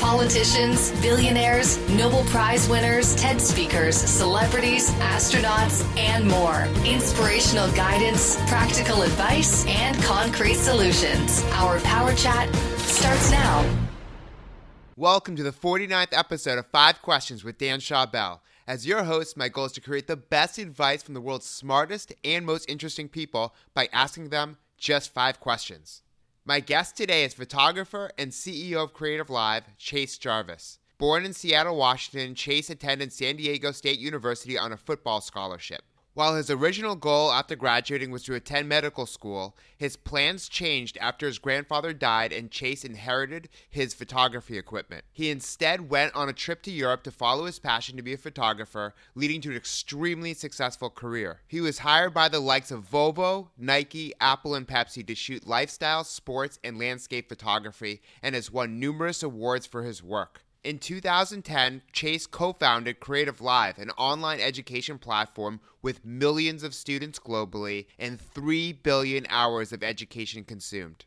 politicians, billionaires, Nobel Prize winners, TED speakers, celebrities, astronauts, and more. Inspirational guidance, practical advice, and concrete solutions. Our Power Chat starts now. Welcome to the 49th episode of Five Questions with Dan Schawbel. As your host, my goal is to create the best advice from the world's smartest and most interesting people by asking them just five questions. My guest today is photographer and CEO of Creative Live, Chase Jarvis. Born in Seattle, Washington, Chase attended San Diego State University on a football scholarship. While his original goal after graduating was to attend medical school, his plans changed after his grandfather died and Chase inherited his photography equipment. He instead went on a trip to Europe to follow his passion to be a photographer, leading to an extremely successful career. He was hired by the likes of Volvo, Nike, Apple, and Pepsi to shoot lifestyle, sports, and landscape photography and has won numerous awards for his work. In 2010, Chase co founded Creative Live, an online education platform with millions of students globally and 3 billion hours of education consumed.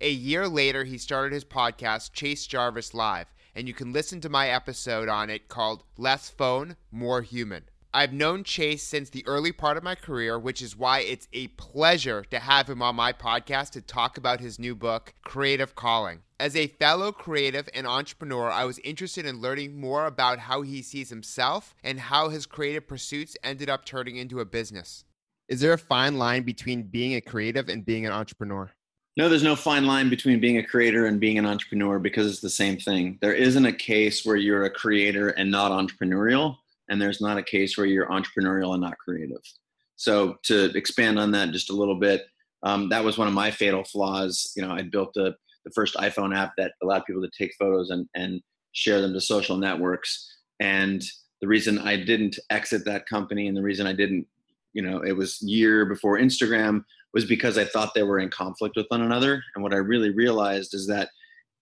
A year later, he started his podcast, Chase Jarvis Live, and you can listen to my episode on it called Less Phone, More Human. I've known Chase since the early part of my career, which is why it's a pleasure to have him on my podcast to talk about his new book, Creative Calling. As a fellow creative and entrepreneur, I was interested in learning more about how he sees himself and how his creative pursuits ended up turning into a business. Is there a fine line between being a creative and being an entrepreneur? No, there's no fine line between being a creator and being an entrepreneur because it's the same thing. There isn't a case where you're a creator and not entrepreneurial and there's not a case where you're entrepreneurial and not creative. So to expand on that just a little bit, um, that was one of my fatal flaws. You know, I built a, the first iPhone app that allowed people to take photos and, and share them to social networks. And the reason I didn't exit that company and the reason I didn't, you know, it was year before Instagram was because I thought they were in conflict with one another. And what I really realized is that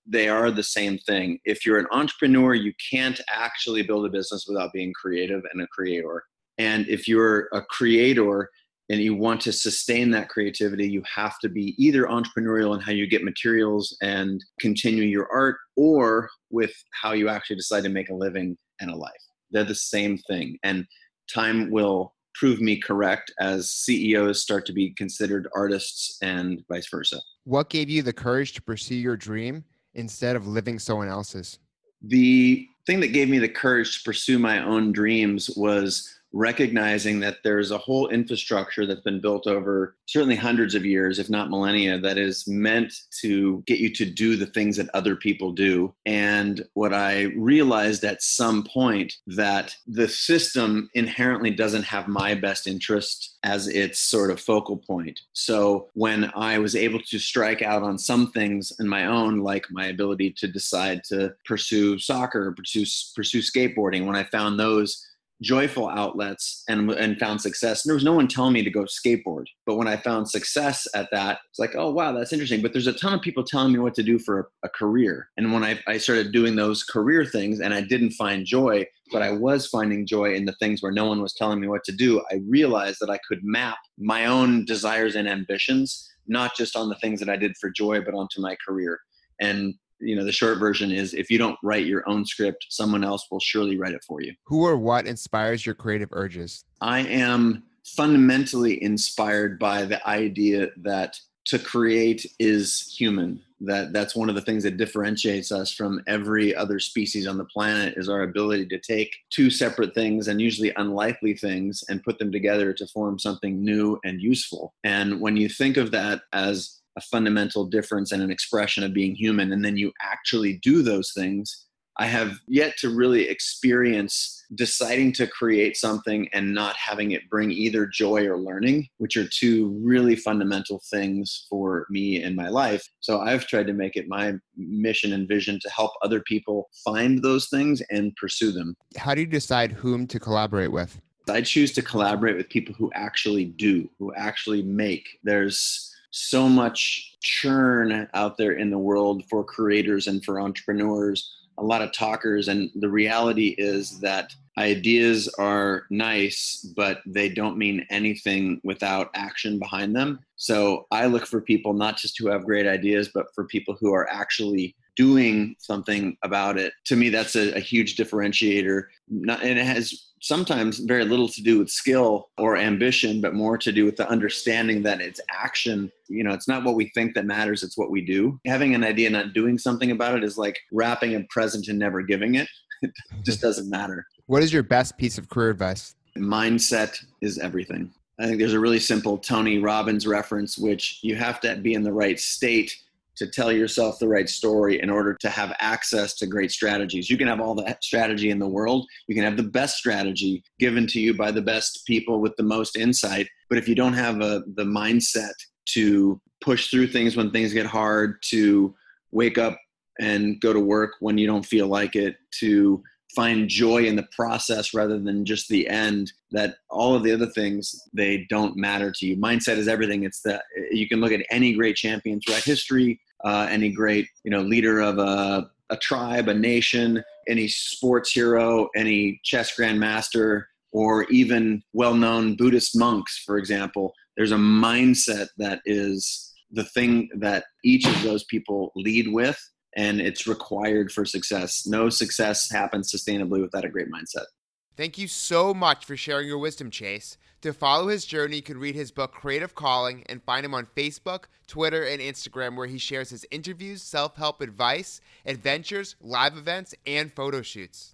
they are the same thing. If you're an entrepreneur, you can't actually build a business without being creative and a creator. And if you're a creator and you want to sustain that creativity, you have to be either entrepreneurial in how you get materials and continue your art, or with how you actually decide to make a living and a life. They're the same thing. And time will prove me correct as CEOs start to be considered artists and vice versa. What gave you the courage to pursue your dream instead of living someone else's? The thing that gave me the courage to pursue my own dreams was recognizing that there's a whole infrastructure that's been built over certainly hundreds of years, if not millennia, that is meant to get you to do the things that other people do. And what I realized at some point that the system inherently doesn't have my best interest as its sort of focal point. So when I was able to strike out on some things in my own, like my ability to decide to pursue soccer, pursue pursue skateboarding, when I found those joyful outlets and and found success. And there was no one telling me to go skateboard, but when I found success at that, it's like, oh wow, that's interesting. But there's a ton of people telling me what to do for a, a career. And when I, I started doing those career things, and I didn't find joy, but I was finding joy in the things where no one was telling me what to do, I realized that I could map my own desires and ambitions not just on the things that I did for joy, but onto my career. And you know the short version is if you don't write your own script someone else will surely write it for you. Who or what inspires your creative urges? I am fundamentally inspired by the idea that to create is human. That that's one of the things that differentiates us from every other species on the planet is our ability to take two separate things and usually unlikely things and put them together to form something new and useful. And when you think of that as a fundamental difference and an expression of being human and then you actually do those things I have yet to really experience deciding to create something and not having it bring either joy or learning, which are two really fundamental things for me in my life. So I've tried to make it my mission and vision to help other people find those things and pursue them. How do you decide whom to collaborate with? I choose to collaborate with people who actually do, who actually make. There's so much churn out there in the world for creators and for entrepreneurs a lot of talkers. And the reality is that ideas are nice but they don't mean anything without action behind them. So i look for people not just who have great ideas but for people who are actually doing something about it to me that's a, a huge differentiator not, and it has sometimes very little to do with skill or ambition, but more to do with the understanding that it's action. You know, it's not what we think that matters, it's what we do. Having an idea, not doing something about it is like wrapping a present and never giving it. It just doesn't matter. What is your best piece of career advice? Mindset is everything. I think there's a really simple Tony Robbins reference, which you have to be in the right state to tell yourself the right story in order to have access to great strategies. You can have all the strategy in the world, you can have the best strategy given to you by the best people with the most insight, but if you don't have a, the mindset to push through things when things get hard, to wake up and go to work when you don't feel like it, to find joy in the process rather than just the end that all of the other things they don't matter to you mindset is everything it's that you can look at any great champion throughout history uh, any great you know leader of a, a tribe, a nation, any sports hero, any chess grandmaster, or even well-known Buddhist monks, for example. There's a mindset that is the thing that each of those people lead with and it's required for success. No success happens sustainably without a great mindset. Thank you so much for sharing your wisdom, Chase. To follow his journey, you can read his book, Creative Calling, and find him on Facebook, Twitter, and Instagram, where he shares his interviews, self help advice, adventures, live events, and photo shoots.